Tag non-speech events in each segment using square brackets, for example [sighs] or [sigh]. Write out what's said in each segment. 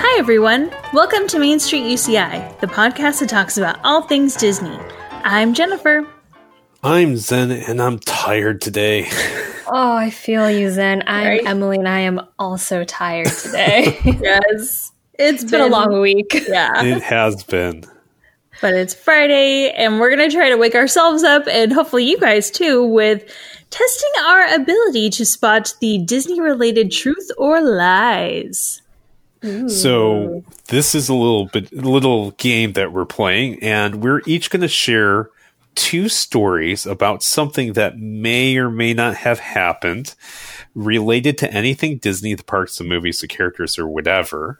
Hi, everyone. Welcome to Main Street UCI, the podcast that talks about all things Disney. I'm Jennifer. I'm Zen and I'm tired today. [laughs] Oh, I feel you, Zen. I'm Right? Emily, and I am also tired [laughs] today. Yes. it's been a long week. Yeah. it has been. But it's Friday, and we're going to try to wake ourselves up, and hopefully you guys too, with testing our ability to spot the Disney related truth or lies. So this is a little bit little game that we're playing, and we're each going to share two stories about something that may or may not have happened related to anything Disney, the parks, the movies, the characters, or whatever.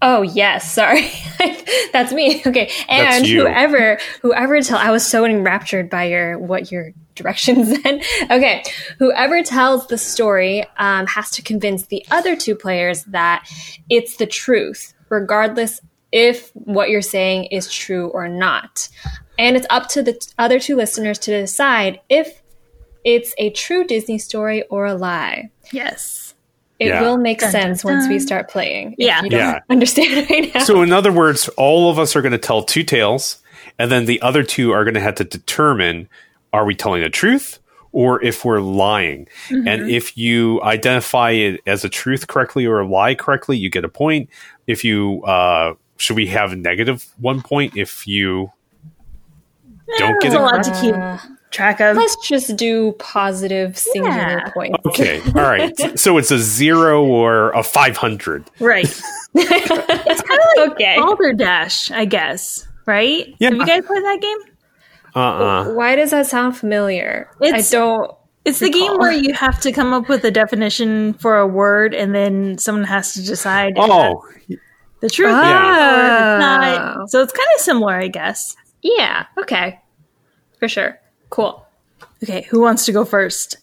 Oh yes, sorry, [laughs] that's me. Okay, and whoever whoever tell I was so enraptured by your what your directions [laughs] then. Okay, whoever tells the story um, has to convince the other two players that it's the truth, regardless if what you're saying is true or not. And it's up to the t- other two listeners to decide if it's a true Disney story or a lie. Yes. It Yeah. will make Dun, sense dun, once we start playing. if Yeah. you don't Yeah. [laughs] understand right now. So, in other words, all of us are going to tell two tales, and then the other two are going to have to determine are we telling the truth or if we're lying. And if you identify it as a truth correctly or a lie correctly, you get a point. If you, uh, should we have negative one point if you don't get There's it a lot to keep Uh, track of. Let's just do positive singular Yeah. points. Okay, [laughs] all right. So it's a zero or a 500. Right. [laughs] it's kind of like Okay. Balderdash, I guess. Right? Yeah. Have you guys played that game? Uh uh Why does that sound familiar? It's- I don't. It's the game where you have to come up with a definition for a word, and then someone has to decide Oh, the truth or it's Oh. not. So it's kind of similar, I guess. Yeah. Okay. For sure. Cool. Okay, who wants to go first?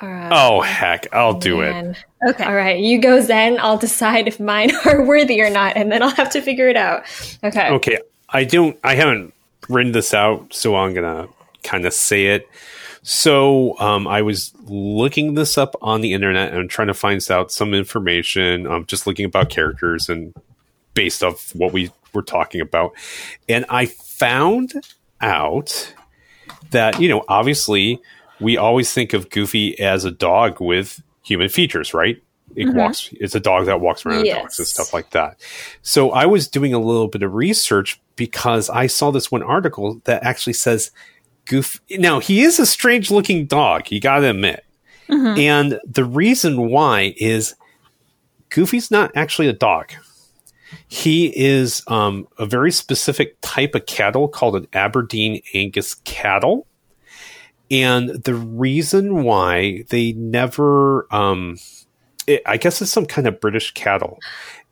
All right. oh, heck. I'll do it. Okay. All right. You go then. I'll decide if mine [laughs] are worthy or not, and then I'll have to figure it out. Okay. Okay, I don't. I haven't written this out, so I'm gonna kind of say it. So um, I was looking this up on the internet and trying to find out some information. Um, just looking about characters and based off what we were talking about, and I found out that you know obviously we always think of Goofy as a dog with human features, right? It mm-hmm. walks. It's a dog that walks around Yes. talks and stuff like that. So I was doing a little bit of research because I saw this one article that actually says Goofy. Now he is a strange looking dog. You got to admit. Mm-hmm. And the reason why is Goofy's not actually a dog. He is um, a very specific type of cattle called an Aberdeen Angus cattle. And the reason why they never, um, it, I guess it's some kind of British cattle.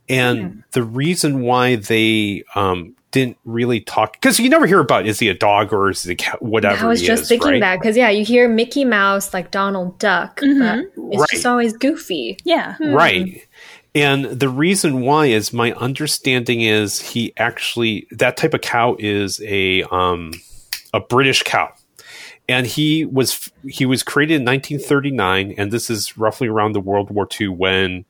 And the reason why they um, didn't really talk, because you never hear about is he a dog or is he a cat, whatever. I was he just is, thinking right? that because yeah, you hear Mickey Mouse like Donald Duck, but it's Right. just always Goofy. Yeah. Right. And the reason why is my understanding is he actually that type of cow is a um a British cow. And he was he was created in 1939 and this is roughly around the World War II when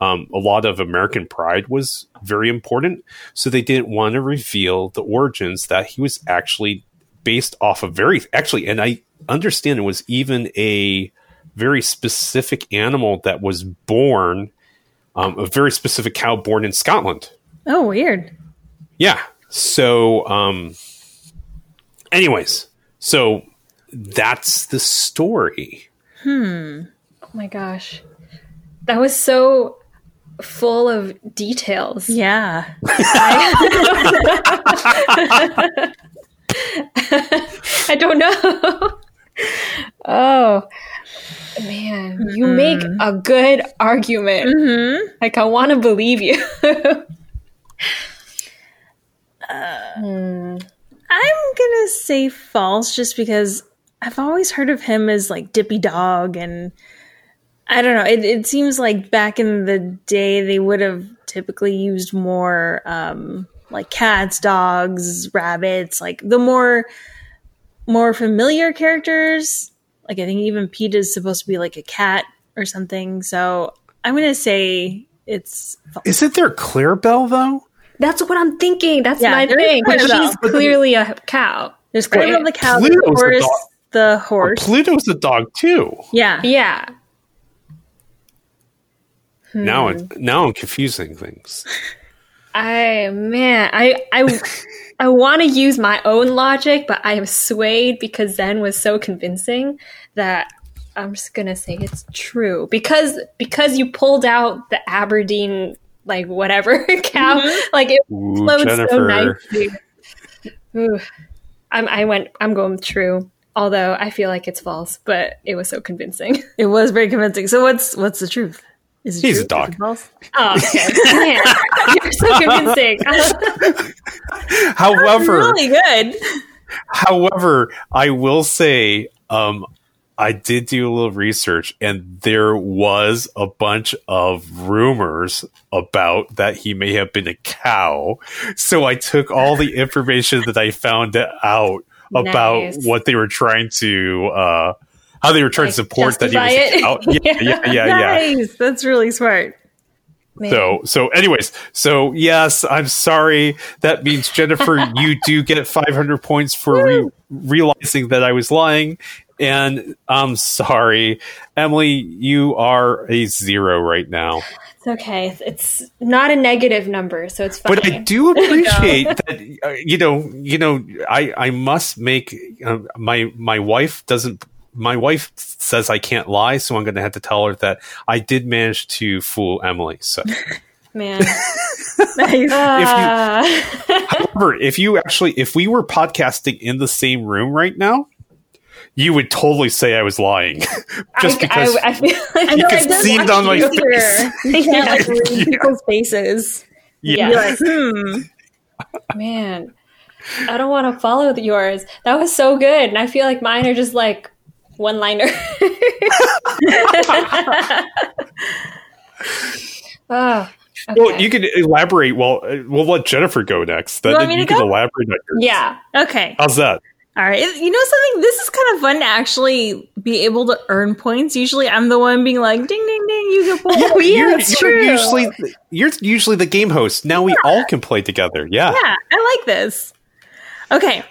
um, a lot of American pride was very important. So they didn't want to reveal the origins that he was actually based off of very actually, and I understand it was even a very specific animal that was born, um, a very specific cow born in Scotland. Oh, weird. Yeah. So, um, anyways, so that's the story. Hmm. Oh my gosh, that was so full of details. Yeah. [laughs] I don't know. [laughs] oh man, you make a good argument. Mm-hmm. Like I want to believe you. [laughs] I'm gonna say false just because I've always heard of him as like Dippy Dog, and I don't know. It, it seems like back in the day they would have typically used more um, like cats, dogs, rabbits, like the more more familiar characters. Like I think even Pete is supposed to be like a cat or something. So I'm gonna say it's Isn't there Clarabelle though? That's what I'm thinking. That's Yeah, my thing. But she's clearly a cow. there's Right. Clarabelle the cow, the Pluto's the horse, dog. the horse. Pluto's a dog too. Yeah. Yeah. Now, Hmm. it, now I'm confusing things. [laughs] I man, I I [laughs] I want to use my own logic, but I am swayed because Zen was so convincing that I'm just gonna say it's true because because you pulled out the Aberdeen like whatever [laughs] cow, mm-hmm. like it Ooh, flowed so nicely. Ooh. I'm, I went. I'm going true. Although I feel like it's false, but it was so convincing. It was very convincing. So what's what's the truth? Is it He's a true? Is dog. it false? Oh, okay. [laughs] Man, you're so convincing. [laughs] However, Really good. However, I will say, um, I did do a little research, and there was a bunch of rumors about that he may have been a cow. So I took all the information that I found out about Nice. what they were trying to, uh, how they were trying Like, to support that he was justify a cow. [laughs] Yeah, yeah, yeah, yeah. nice. That's really smart. Man. So, so, anyways, so yes, I'm sorry. That means Jennifer, [laughs] you do get 500 points for re- realizing that I was lying, and I'm sorry, Emily. You are a zero right now. It's okay. It's- not a negative number, so it's fine. But I do [laughs] appreciate that. Uh, you know, you know, I I must make uh, my my wife doesn't. My wife says I can't lie, so I'm going to have to tell her that I did manage to fool Emily. So. [laughs] Man. [laughs] Nice. Ah. [laughs] However, if you actually, if we were podcasting in the same room right now, you would totally say I was lying, just I, because. I, I feel like can it does see it on my face. You can't like read Yeah. people's faces. yeah. Like, hmm. man, I don't want to follow yours. That was so good, and I feel like mine are just like one liner. oh, [laughs] okay. Well, you can elaborate. Well, uh, we'll let Jennifer go next. Then You want me you to can go? elaborate. on yours. yeah. Okay. How's that? All right. You know something? This is kind of fun to actually be able to earn points. Usually I'm the one being like, ding, ding, ding, you get points. Oh, yeah, you're, that's you're true. usually you're usually the game host. Now we all can play together. Yeah. Yeah, I like this. Okay.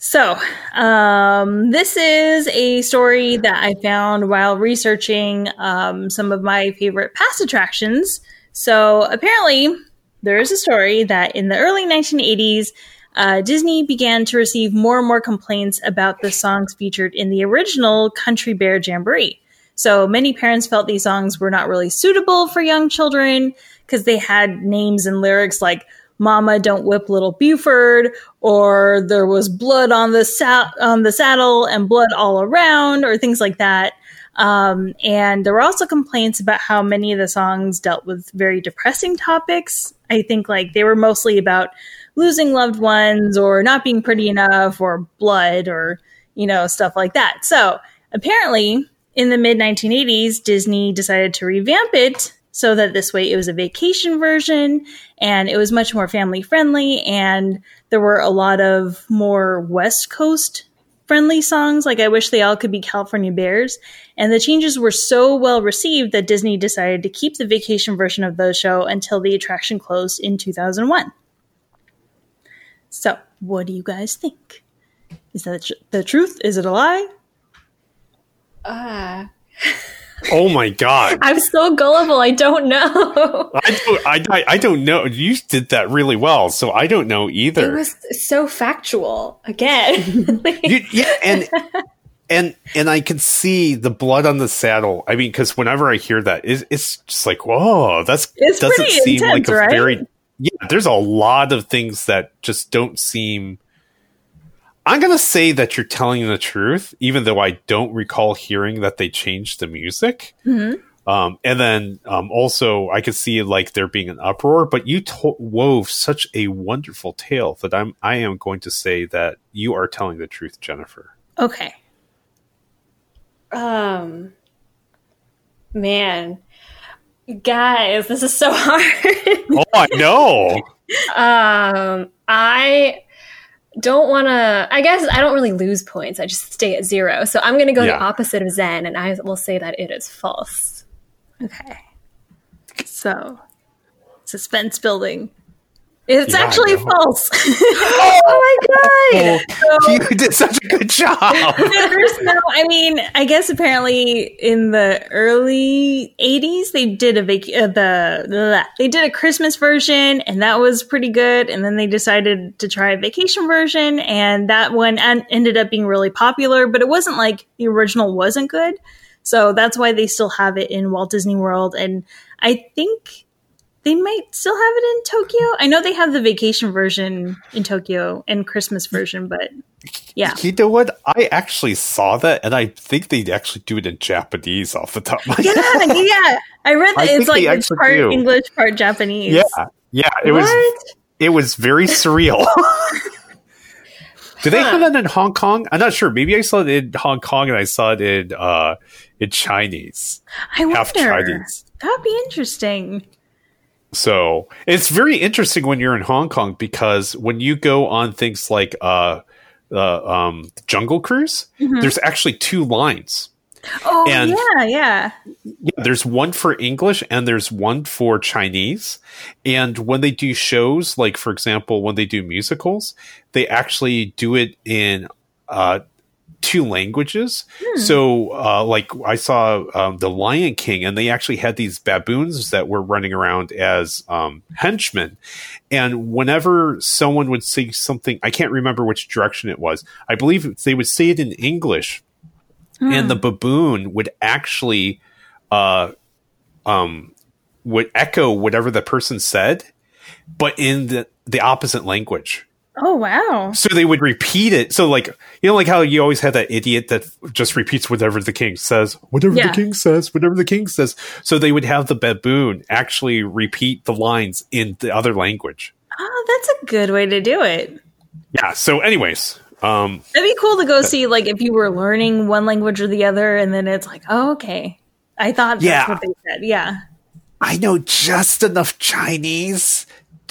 So, um, this is a story that I found while researching um, some of my favorite past attractions. So, apparently, there is a story that in the early 1980s, uh, Disney began to receive more and more complaints about the songs featured in the original Country Bear Jamboree. So many parents felt these songs were not really suitable for young children because they had names and lyrics like "Mama, don't whip little Buford," or "There was blood on the sa- on the saddle and blood all around," or things like that. Um, and there were also complaints about how many of the songs dealt with very depressing topics. I think like they were mostly about losing loved ones or not being pretty enough or blood or, you know, stuff like that. So apparently in the mid 1980s, Disney decided to revamp it so that this way it was a vacation version and it was much more family friendly. And there were a lot of more West Coast friendly songs like I Wish They All Could Be California Bears. And the changes were so well received that Disney decided to keep the vacation version of the show until the attraction closed in 2001. So, what do you guys think? Is that the truth? Is it a lie? Ah. [laughs] Oh my god. [laughs] I'm so gullible. I don't know. [laughs] I don't. I, I, I don't know. You did that really well, so I don't know either. it was so factual again. [laughs] You- yeah, and and and I can see the blood on the saddle. I mean, because whenever I hear that, it's, it's just like, whoa, that's It's doesn't seem intense, like a right? very. Yeah, there's a lot of things that just don't seem. I'm gonna say that you're telling the truth, even though I don't recall hearing that they changed the music. Mhm. Um, and then um, also, I could see like there being an uproar, but you to- wove such a wonderful tale that I'm I am going to say that you are telling the truth, Jennifer. Okay. um, man, guys, this is so [laughs] hard. Oh, I know. um, I don't want to. I guess I don't really lose points. I just stay at zero. So I'm going to go Yeah. the opposite of Zen, and I will say that it is false. Okay. So, suspense building. It's Yeah, actually false. [laughs] Oh my god! [laughs] you did such a good job. [laughs] There's no, I mean, I guess apparently in the early 80s they did a vac- uh, the blah, they did a Christmas version and that was pretty good and then they decided to try a vacation version and that one en- ended up being really popular but it wasn't like the original wasn't good. So that's why they still have it in Walt Disney World and I think they might still have it in Tokyo. I know they have the vacation version in Tokyo and Christmas version, but yeah. You know what? I actually saw that, and I think they actually do it in Japanese off the top of my Yeah, head. yeah. I read I that it's like it's part do. English, part Japanese. Yeah, yeah. It was it was very surreal. [laughs] Do they have that in Hong Kong? I'm not sure. Maybe I saw it in Hong Kong and I saw it in uh in Chinese, I wonder. half Chinese. That'd be interesting. So it's very interesting when you're in Hong Kong because when you go on things like uh the um Jungle Cruise, there's actually two lines. Oh And- yeah, yeah. Yeah, there's one for English and there's one for Chinese. And when they do shows, like for example, when they do musicals, they actually do it in uh, two languages. So, uh, like I saw um, the Lion King, and they actually had these baboons that were running around as um, henchmen. And whenever someone would say something, I can't remember which direction it was. I believe they would say it in English, and the baboon would actually uh um would echo whatever the person said but in the the opposite language Oh wow. so they would repeat it so like you know like how you always have that idiot that just repeats whatever the king says whatever Yeah. the king says whatever the king says so they would have the baboon actually repeat the lines in the other language Oh, that's a good way to do it. yeah so anyways um That'd be cool to go see, like, if you were learning one language or the other, and then it's like, oh, okay. I thought that's Yeah. what they said. Yeah. I know just enough Chinese.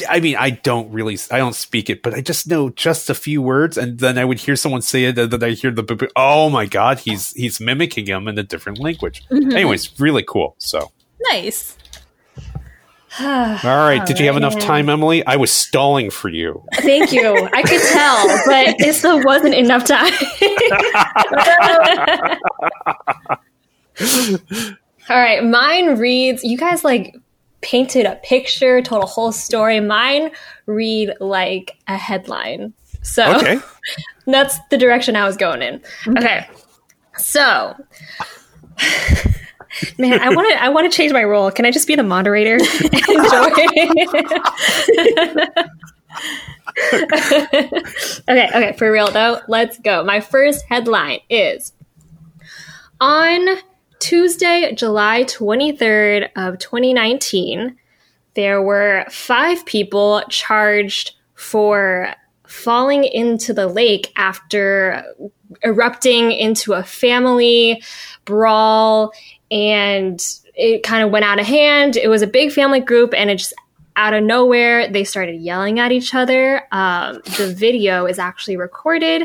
I mean, I don't really, I don't speak it, but I just know just a few words, and then I would hear someone say it, and then I hear the, oh my god, he's he's mimicking him in a different language. Mm-hmm. Anyways, really cool. So, Nice. all right, did you have enough time, Emily? I was stalling for you. Thank you. I could tell, but [laughs] it still wasn't enough time. [laughs] [laughs] All right, mine reads. You guys like painted a picture, told a whole story. Mine read like a headline. So Okay, [laughs] that's the direction I was going in. Okay, so. [laughs] Man, I want to. I want to change my role. Can I just be the moderator? [laughs] Enjoy. okay, okay, for real though, let's go. My first headline is on Tuesday, July 23rd of 2019, there were five people charged for falling into the lake after erupting into a family brawl and it kind of went out of hand. It was a big family group and it just out of nowhere they started yelling at each other. Um, the video is actually recorded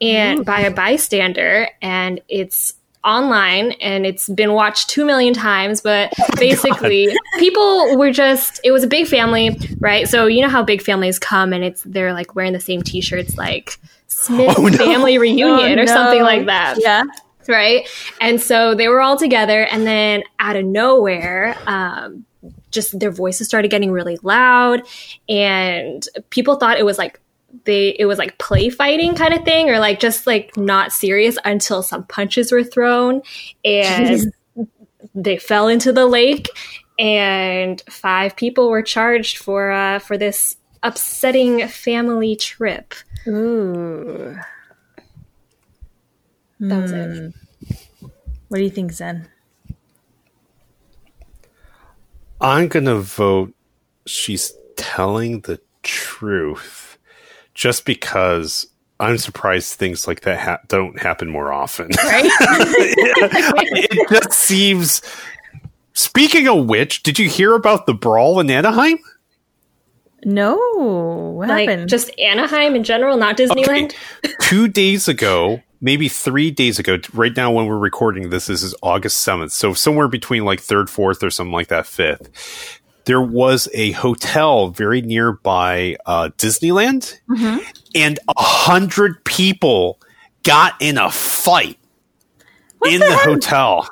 and by a bystander and it's online and it's been watched 2 million times but basically [laughs] people were just it was a big family right so you know how big families come and it's they're like wearing the same t-shirts like Smith Oh, no. family reunion Oh, or something like that Yeah. right? And so they were all together, and then out of nowhere, um, just their voices started getting really loud, and people thought it was like they it was like play fighting kind of thing, or like just like not serious until some punches were thrown, and [laughs] they fell into the lake, and five people were charged for uh, for this upsetting family trip. Ooh. That was it. What do you think, Zen? I'm gonna vote. She's telling the truth, just because I'm surprised things like that ha- don't happen more often. [laughs] Right? it just seems. Speaking of which, did you hear about the brawl in Anaheim? No, what like happened? just Anaheim in general, not Disneyland. Two days ago, maybe three days ago, right now when we're recording this, this is August 7th. So somewhere between like 3rd, 4th, or something like that, 5th. There was a hotel very nearby uh, Disneyland, and a hundred people got in a fight in the hotel.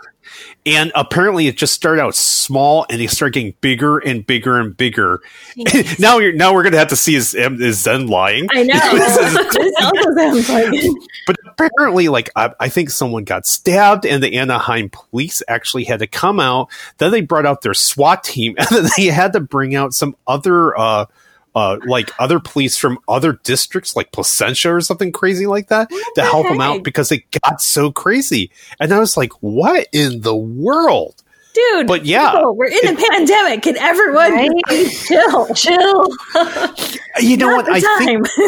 And apparently, it just started out small, and they started getting bigger and bigger and bigger. [laughs] now, you're now we're gonna have to see is is Zen lying? I know. [laughs] [laughs] This is- also but apparently, like I, I think someone got stabbed, and the Anaheim police actually had to come out. Then they brought out their SWAT team, and then they had to bring out some other, uh, uh, like other police from other districts, like Placentia or something crazy like that, to the help them out because it got so crazy. And I was like, "What in the world?" Dude. But yeah. people, we're in a pandemic. Can everyone Right? [laughs] chill? Chill. You know Not what? I think. [laughs]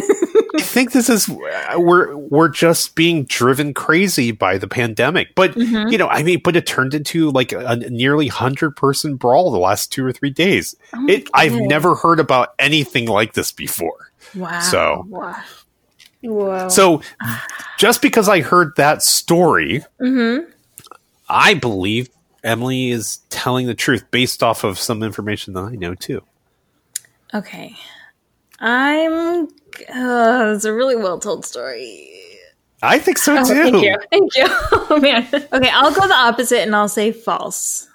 I think this is we're we're just being driven crazy by the pandemic. But you know, I mean, but it turned into like a nearly hundred person brawl the last two or three days. it I've never heard about anything like this before. wow. So- Wow. Whoa. So just because I heard that story, Mm-hmm. I believe Emily is telling the truth based off of some information that I know too. Okay. I'm. Uh, it's a really well told story. I think so Oh, too. thank you. Thank you. [laughs] Oh man. Okay, I'll go the opposite and I'll say false.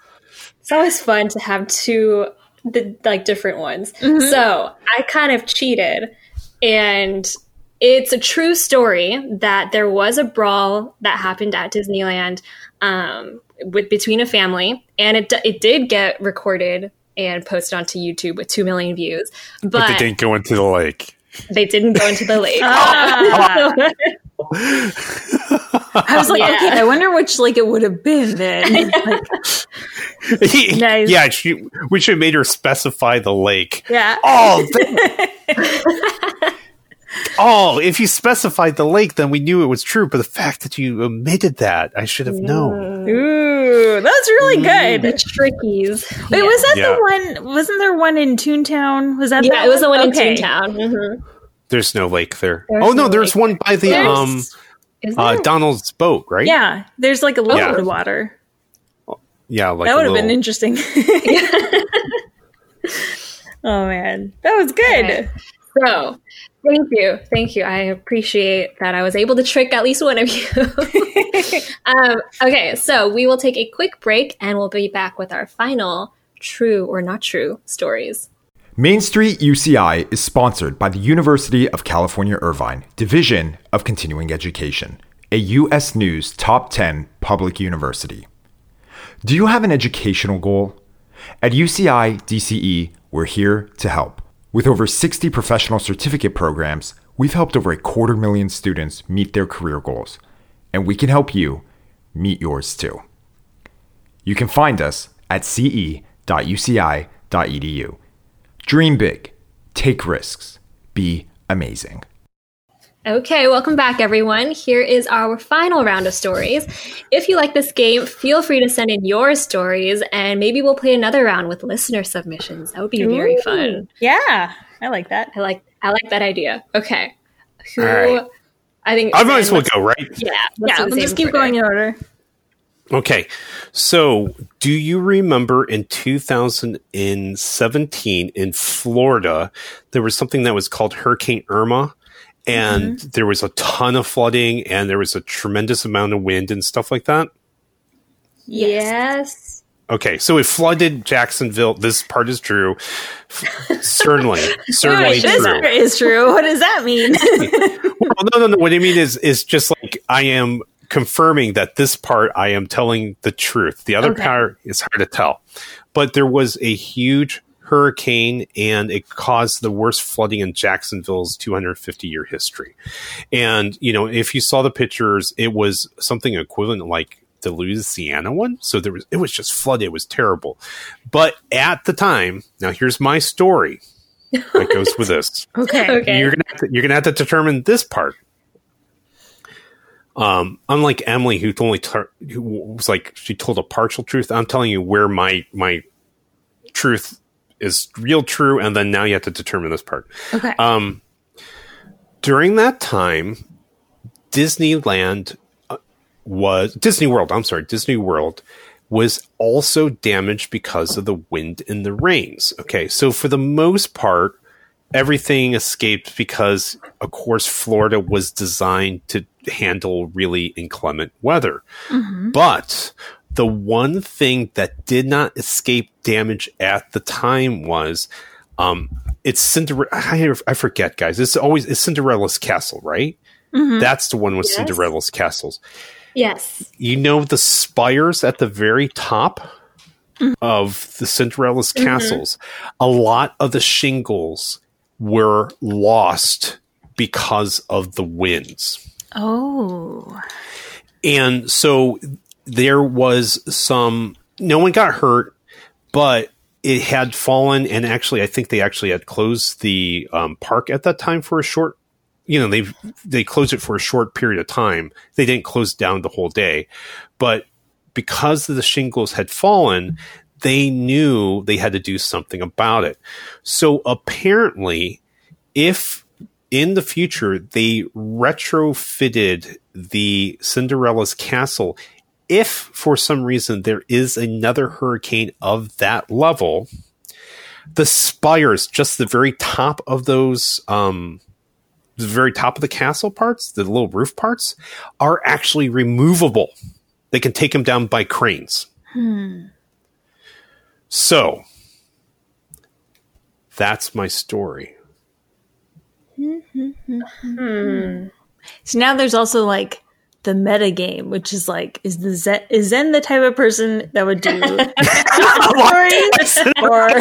It's always fun to have two the, like different ones. So I kind of cheated, and it's a true story that there was a brawl that happened at Disneyland um, with between a family, and it it did get recorded and posted onto YouTube with two million views, but, But they didn't go into the lake. they didn't go into the lake. Ah. [laughs] I was like, Yeah. okay, I wonder which like it would have been then. [laughs] Like, Nice. Yeah, she, we should have made her specify the lake. yeah. Oh, th- [laughs] oh, if you specified the lake, then we knew it was true. But the fact that you omitted that, I should have known. Ooh, that's really the good. trickies. Wait, Yeah. was that Yeah. the one? Wasn't there one in Toontown? Was that? Yeah, that it was the one in Toontown. Mm-hmm. There's no lake there. There's oh no, no there's lake. one by the There's- um uh. Donald's boat, right? Yeah, there's like a little Yeah. bit of water. yeah. Like that would have been little- interesting. [laughs] oh man, that was good. Okay. So, thank you. Thank you. I appreciate that I was able to trick at least one of you. [laughs] um, okay, so we will take a quick break and we'll be back with our final true or not true stories. Main Street UCI is sponsored by the University of California Irvine, Division of Continuing Education, a U.S. News Top 10 public university. Do you have an educational goal? At UCI DCE, we're here to help. With over 60 professional certificate programs, we've helped over a quarter million students meet their career goals, and we can help you meet yours too. You can find us at ce.uci.edu. Dream big, take risks, be amazing. Okay, welcome back, everyone. Here is our final round of stories. If you like this game, feel free to send in your stories, and maybe we'll play another round with listener submissions. That would be very fun. Yeah, I like that. I like I like that idea. Okay, who? All right. I think I might as well go, right? Yeah, let's Yeah, we'll just keep going in order. Okay. So, do you remember in 2017 in Florida, there was something that was called Hurricane Irma? And mm-hmm. there was a ton of flooding and there was a tremendous amount of wind and stuff like that. Yes. Okay, so it flooded Jacksonville. This part is true. Certainly, [laughs] certainly Wait, this true. is true. What does that mean? [laughs] Well, no, no, no. What I mean is, is just like I am confirming that this part I am telling the truth. The other Okay. part is hard to tell. But there was a huge hurricane and it caused the worst flooding in Jacksonville's 250 year history. And, you know, if you saw the pictures, it was something equivalent like the Louisiana one. So there was, it was just flooded. It was terrible. But at the time, now here's my story that [laughs] goes with this okay. Okay. you're gonna have to, you're gonna have to determine this part. Um, unlike Emily, who only tar- who was like she told a partial truth. I'm telling you where my my truth is real true, and then now you have to determine this part. Okay. Um, during that time, Disneyland uh, was Disney World. I'm sorry, Disney World was also damaged because of the wind and the rains. Okay, so for the most part, everything escaped because, of course, Florida was designed to handle really inclement weather. But the one thing that did not escape damage at the time was um it's Cinderella I, I forget guys. It's always it's Cinderella's castle right? Mm-hmm. That's the one with Yes. Cinderella's castles. Yes. you know the spires at the very top mm-hmm. of the Cinderella's mm-hmm. castles? A lot of the shingles were lost because of the winds. Oh. and so there was some no one got hurt but it had fallen and actually i think they actually had closed the um, park at that time for a short you know they they closed it for a short period of time they didn't close down the whole day but because the shingles had fallen they knew they had to do something about it so apparently if in the future they retrofitted the Cinderella's castle. If for some reason there is another hurricane of that level, the spires, just the very top of those, um, the very top of the castle parts, the little roof parts, are actually removable. They can take them down by cranes. Hmm. So, that's my story. hmm. So now there's also like the meta game, which is like, is the Zen, is Zen the type of person that would do [laughs] stories or [laughs]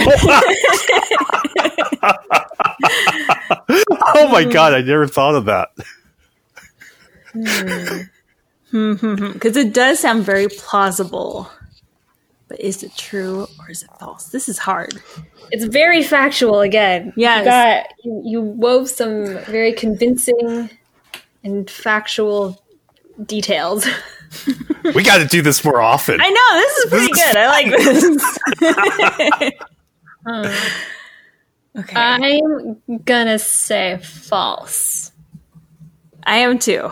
Oh my hmm. god, I never thought of that. Hmm. [laughs] Hmm, because it does sound very plausible. But is it true or is it false? This is hard. It's very factual again. Yes. You, got, you, you wove some very convincing and factual details. We got to do this more often. I know this is pretty good. I like this. [laughs] okay, I'm gonna say false. I am too.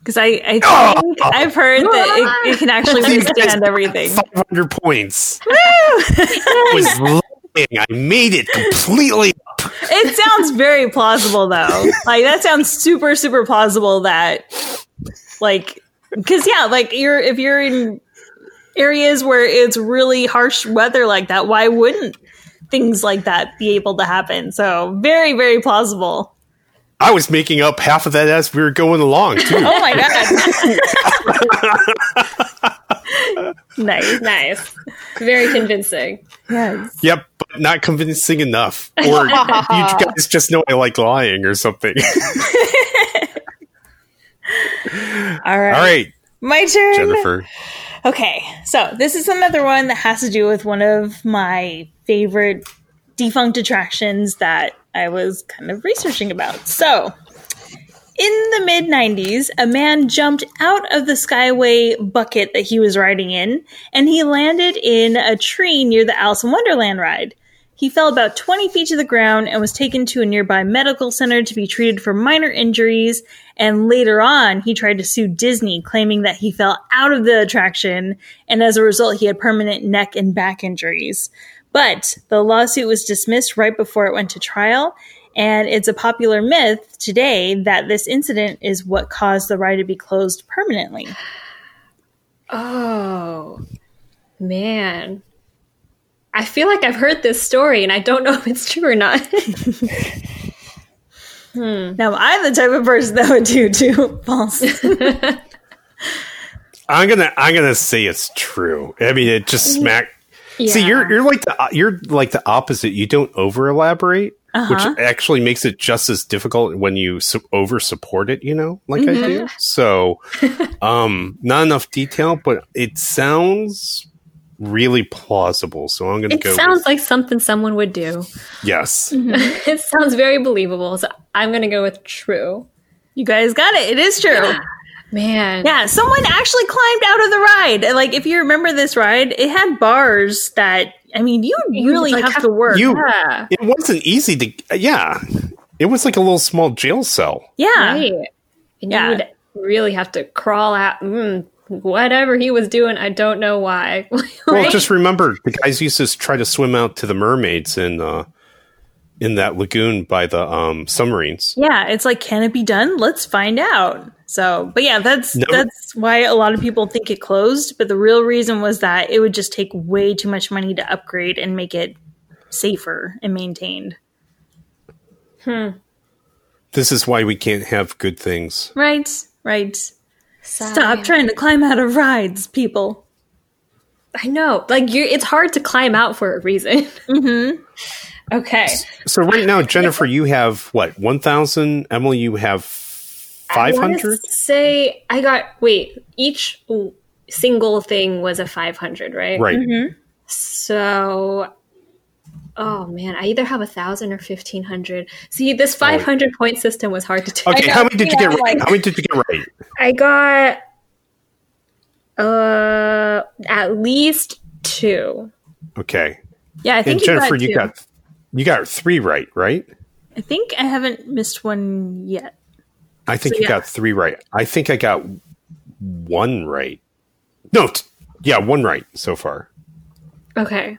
Because I, I think ah! I've heard that it, it can actually withstand everything. 500 points. I made it completely up. It sounds very plausible though. Like that sounds super super plausible that like cuz yeah, like you're if you're in areas where it's really harsh weather like that, why wouldn't things like that be able to happen? So, very very plausible. I was making up half of that as we were going along, too. [laughs] Oh my god. [laughs] nice. Nice. Very convincing. Yes. yep, but not convincing enough. Or [laughs] you guys just know I like lying or something. [laughs] All right. All right, My turn. Jennifer. Okay, so this is another one that has to do with one of my favorite defunct attractions that I was kind of researching about. So, in the mid 90s, a man jumped out of the Skyway bucket that he was riding in, and he landed in a tree near the Alice in Wonderland ride. He fell about 20 feet to the ground and was taken to a nearby medical center to be treated for minor injuries. And later on, he tried to sue Disney, claiming that he fell out of the attraction, and as a result, he had permanent neck and back injuries. But the lawsuit was dismissed right before it went to trial, and it's a popular myth today that this incident is what caused the ride to be closed permanently. [sighs] Oh, man. I feel like I've heard this story and I don't know if it's true or not. [laughs] Hmm. Now, I'm the type of person that would do too false. [laughs] I'm gonna I'm gonna say it's true. I mean, it just smack. See, you're you're like the you're like the opposite. You don't over elaborate, which uh-huh. actually makes it just as difficult when you su- over support it. You know, like I mm-hmm. do. So, [laughs] um, not enough detail, but it sounds really plausible. So I'm gonna It go. sounds with, like something someone would do. yes. [laughs] It sounds very believable. So I'm going to go with true. You guys got it. It is true. Man. Yeah, someone actually climbed out of the ride. And, Like, if you remember this ride, it had bars that, I mean, you You really like have have- to work. You, Yeah. it wasn't easy to. Yeah, it was like a little small jail cell. yeah. Right. And Yeah. you would really have to crawl out. Mm, whatever he was doing, I don't know why. [laughs] Well, just remember the guys used to try to swim out to the mermaids in uh, in that lagoon by the um, submarines. Yeah, it's like, can it be done? Let's find out. So, but yeah, that's that's why a lot of people think it closed. But the real reason was that it would just take way too much money to upgrade and make it safer and maintained. Hmm. This is why we can't have good things. Right, right. Sad, Stop trying to climb out of rides, people. I know. Like you're it's hard to climb out for a reason. [laughs] Mm-hmm. okay. So right now, Jennifer, you have what one thousand. Emily, you have five hundred? I. Say I got wait, each single thing was a 500, right? Right. So Oh man, I either have a thousand or fifteen hundred. See, this five hundred point system was hard to do. Okay. How many did you yeah, get right? like- How many did you get right? I got uh at least two. Okay. Yeah, I think And Jennifer, you you got, two. got you got three right, right? I think I haven't missed one yet. I think So, you yeah. got three right. I think I got one right. No, t- yeah, one right so far. Okay.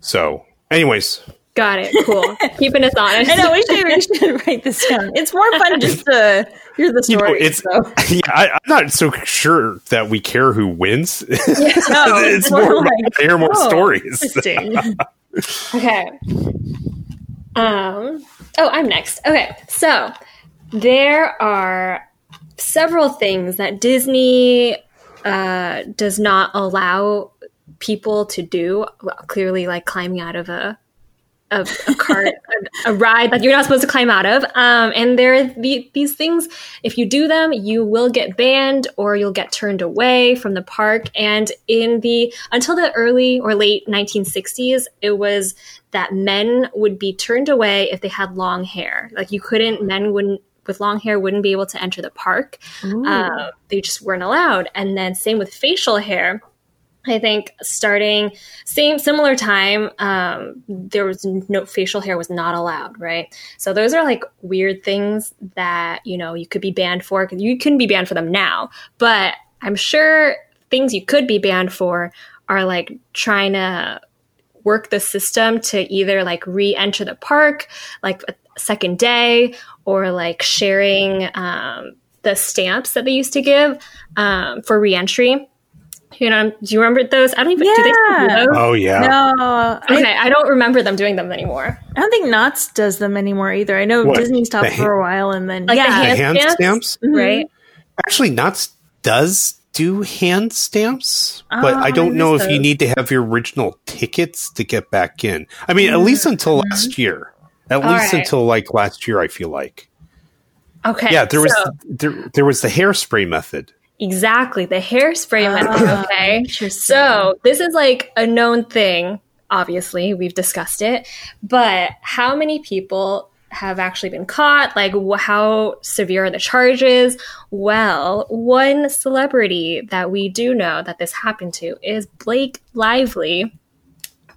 So, anyways, Got it. Cool. Keeping us honest. I know we should, we should [laughs] write this down. It's more fun just to hear the you know, story. it's so. [laughs] yeah. I, I'm not so sure that we care who wins. [laughs] No, it's more about like, to hear more oh, stories. Okay. Um. Oh, I'm next. Okay. So there are several things that Disney uh, does not allow people to do. Well, clearly, like climbing out of a of a cart, [laughs] a, a ride that you're not supposed to climb out of. Um, and there are the, these things. If you do them, you will get banned or you'll get turned away from the park. And in the until the early or late 1960s, it was that men would be turned away if they had long hair. Like you couldn't, men wouldn't with long hair wouldn't be able to enter the park. Uh, they just weren't allowed. And then same with facial hair. I think starting same similar time, um, there was no facial hair was not allowed, right? So those are like weird things that you know you could be banned for. You couldn't be banned for them now, but I'm sure things you could be banned for are like trying to work the system to either like re-enter the park like a second day or like sharing um, the stamps that they used to give um, for re-entry you know do you remember those i don't even do they still do Yeah. those? Oh yeah. No, okay i don't remember them doing them anymore I don't think Knott's does them anymore either. I know What? Disney stopped The for a while and then Like the yeah, The hand- hand stamps? stamps. Mm-hmm. right Actually, Knott's does do hand stamps, but Oh, I don't I know if missed you need to have your original tickets to get back in. I mean, at least mm-hmm. until last mm-hmm. year. At All least right. until like last year, I feel like. okay Yeah, there was so- there, there was the hairspray method. Exactly the hairspray Ah, method okay. So this is like a known thing. Obviously, we've discussed it, but how many people have actually been caught? Like, wh- how severe are the charges? Well, one celebrity that we do know that this happened to is Blake Lively.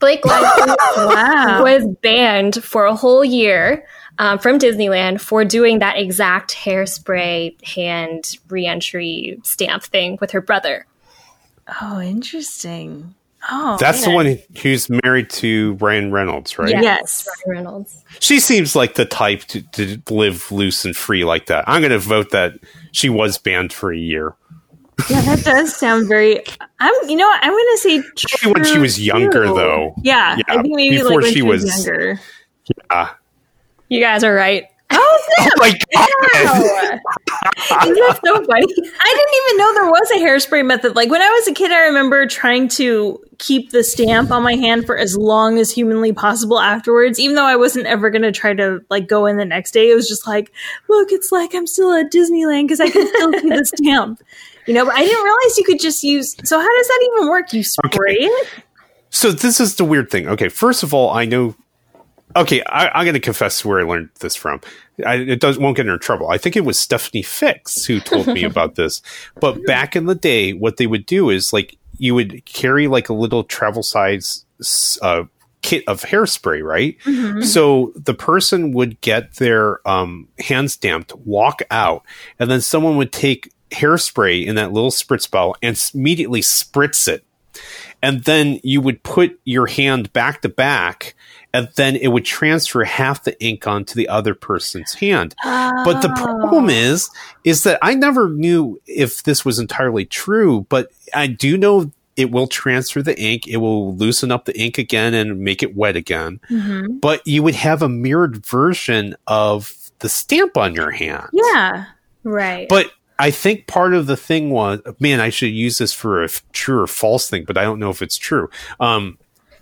Blake Lively [laughs] Wow. was banned for a whole year um, from Disneyland for doing that exact hairspray hand reentry stamp thing with her brother. Oh, interesting. Oh, That's the one who's married to Ryan Reynolds, right? Yes. Ryan Reynolds. She seems like the type to, to live loose and free like that. I'm going to vote that she was banned for a year. Yeah, that does sound very. I'm. You know, what? I'm going to say Maybe when she was younger, too. though. Yeah, Yeah, I think maybe before like when she she was, was- younger. Yeah, You guys are right. Oh, [laughs] Oh my god! Isn't that so funny? I didn't even know there was a hairspray method. Like when I was a kid, I remember trying to keep the stamp on my hand for as long as humanly possible afterwards, even though I wasn't ever going to try to like go in the next day. It was just like, look, it's like I'm still at Disneyland because I can still see the [laughs] stamp. You know, but I didn't realize you could just use. So how does that even work? You spray it? So this is the weird thing. Okay, first of all, I know. Okay, I, I'm going to confess where I learned this from. I, it does won't get her in trouble. I think it was Stephanie Fix who told me [laughs] about this. But back in the day, what they would do is like you would carry like a little travel size uh, kit of hairspray, right? Mm-hmm. So the person would get their um, hand stamped, walk out, and then someone would take hairspray in that little spritz bottle and immediately spritz it. And then you would put your hand back to back, and then it would transfer half the ink onto the other person's hand. But the problem is, is that I never knew if this was entirely true, but I do know it will transfer the ink. It will loosen up the ink again and make it wet again. Mhm. But you would have a mirrored version of the stamp on your hand. Yeah. Right. But I think part of the thing was, man, I should use this for a true or false thing, but I don't know if it's true. Um,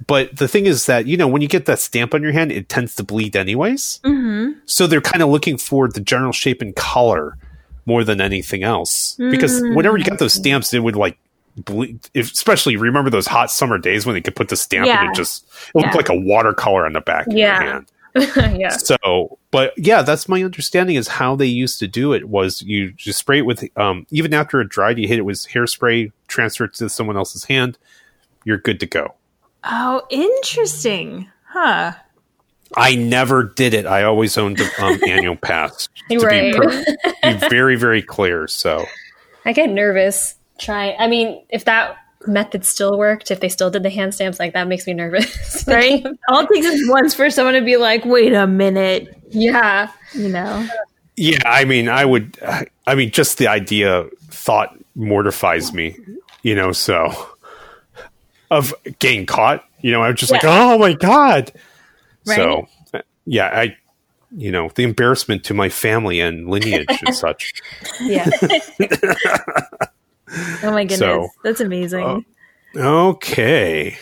but the thing is that, you know, when you get that stamp on your hand, it tends to bleed anyways. hmm So they're kind of looking for the general shape and color more than anything else. Because whenever you got those stamps, it would like bleed. If, especially remember those hot summer days when they could put the stamp and it just it looked Yeah. like a watercolor on the back of Yeah. your hand. [laughs] yeah. So, but yeah, that's my understanding is how they used to do it was you just spray it with, um, even after it dried, you hit it with hairspray, transfer it to someone else's hand. You're good to go. Oh, interesting. Huh. I never did it. I always owned the um, [laughs] annual pass. To Right. be, per- be [laughs] very, very clear. So, I get nervous. trying. I mean, if that method still worked, if they still did the hand stamps, like that makes me nervous. [laughs] Right? All it takes is once for someone to be like, wait a minute, yeah. you know? yeah, I mean, I would, I mean, just the idea, thought mortifies me, you know, so of getting caught, you know, I was just like, oh my God. So, yeah, I, you know, the embarrassment to my family and lineage and such. [laughs] Yeah. [laughs] oh my goodness. So, That's amazing. uh, Okay.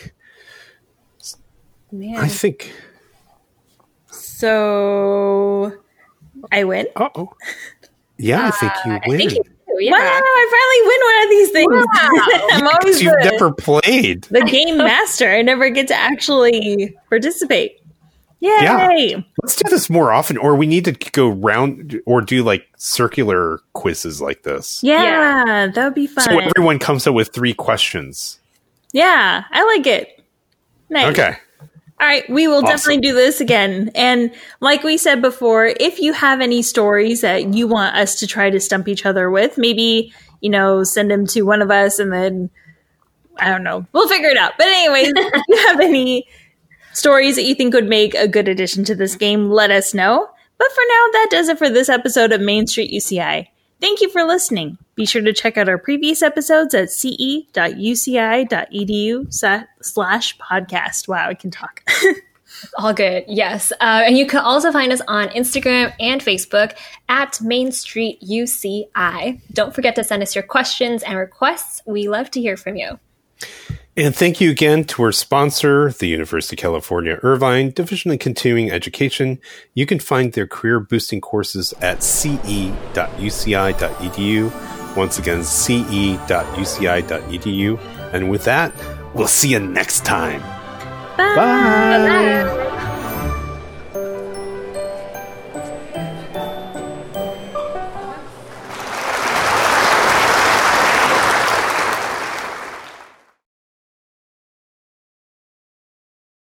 Man. I think, so I win. uh oh. Yeah, I think you win. Thank you. Yeah. Wow, I finally win one of these things. [laughs] I'm always You've the, never played. the game master. I never get to actually participate. Yay! Yeah. Let's do this more often, or we need to go round or do like circular quizzes like this. Yeah, that would be fun. So everyone comes up with three questions. yeah, I like it. Nice. Okay. All right, we will Awesome. definitely do this again. And like we said before, if you have any stories that you want us to try to stump each other with, maybe, you know, send them to one of us and then I don't know. We'll figure it out. But anyways, [laughs] if you have any stories that you think would make a good addition to this game, let us know. But for now, that does it for this episode of Main Street UCI. Thank you for listening. Be sure to check out our previous episodes at ce.uci.edu slash podcast. Wow, I can talk. [laughs] All good. Yes. Uh, and you can also find us on Instagram and Facebook at Main Street UCI. Don't forget to send us your questions and requests. We love to hear from you. And thank you again to our sponsor, the University of California Irvine Division of Continuing Education. You can find their career boosting courses at ce.uci.edu. Once again, ce.uci.edu. And with that, we'll see you next time. Bye. Bye. Bye.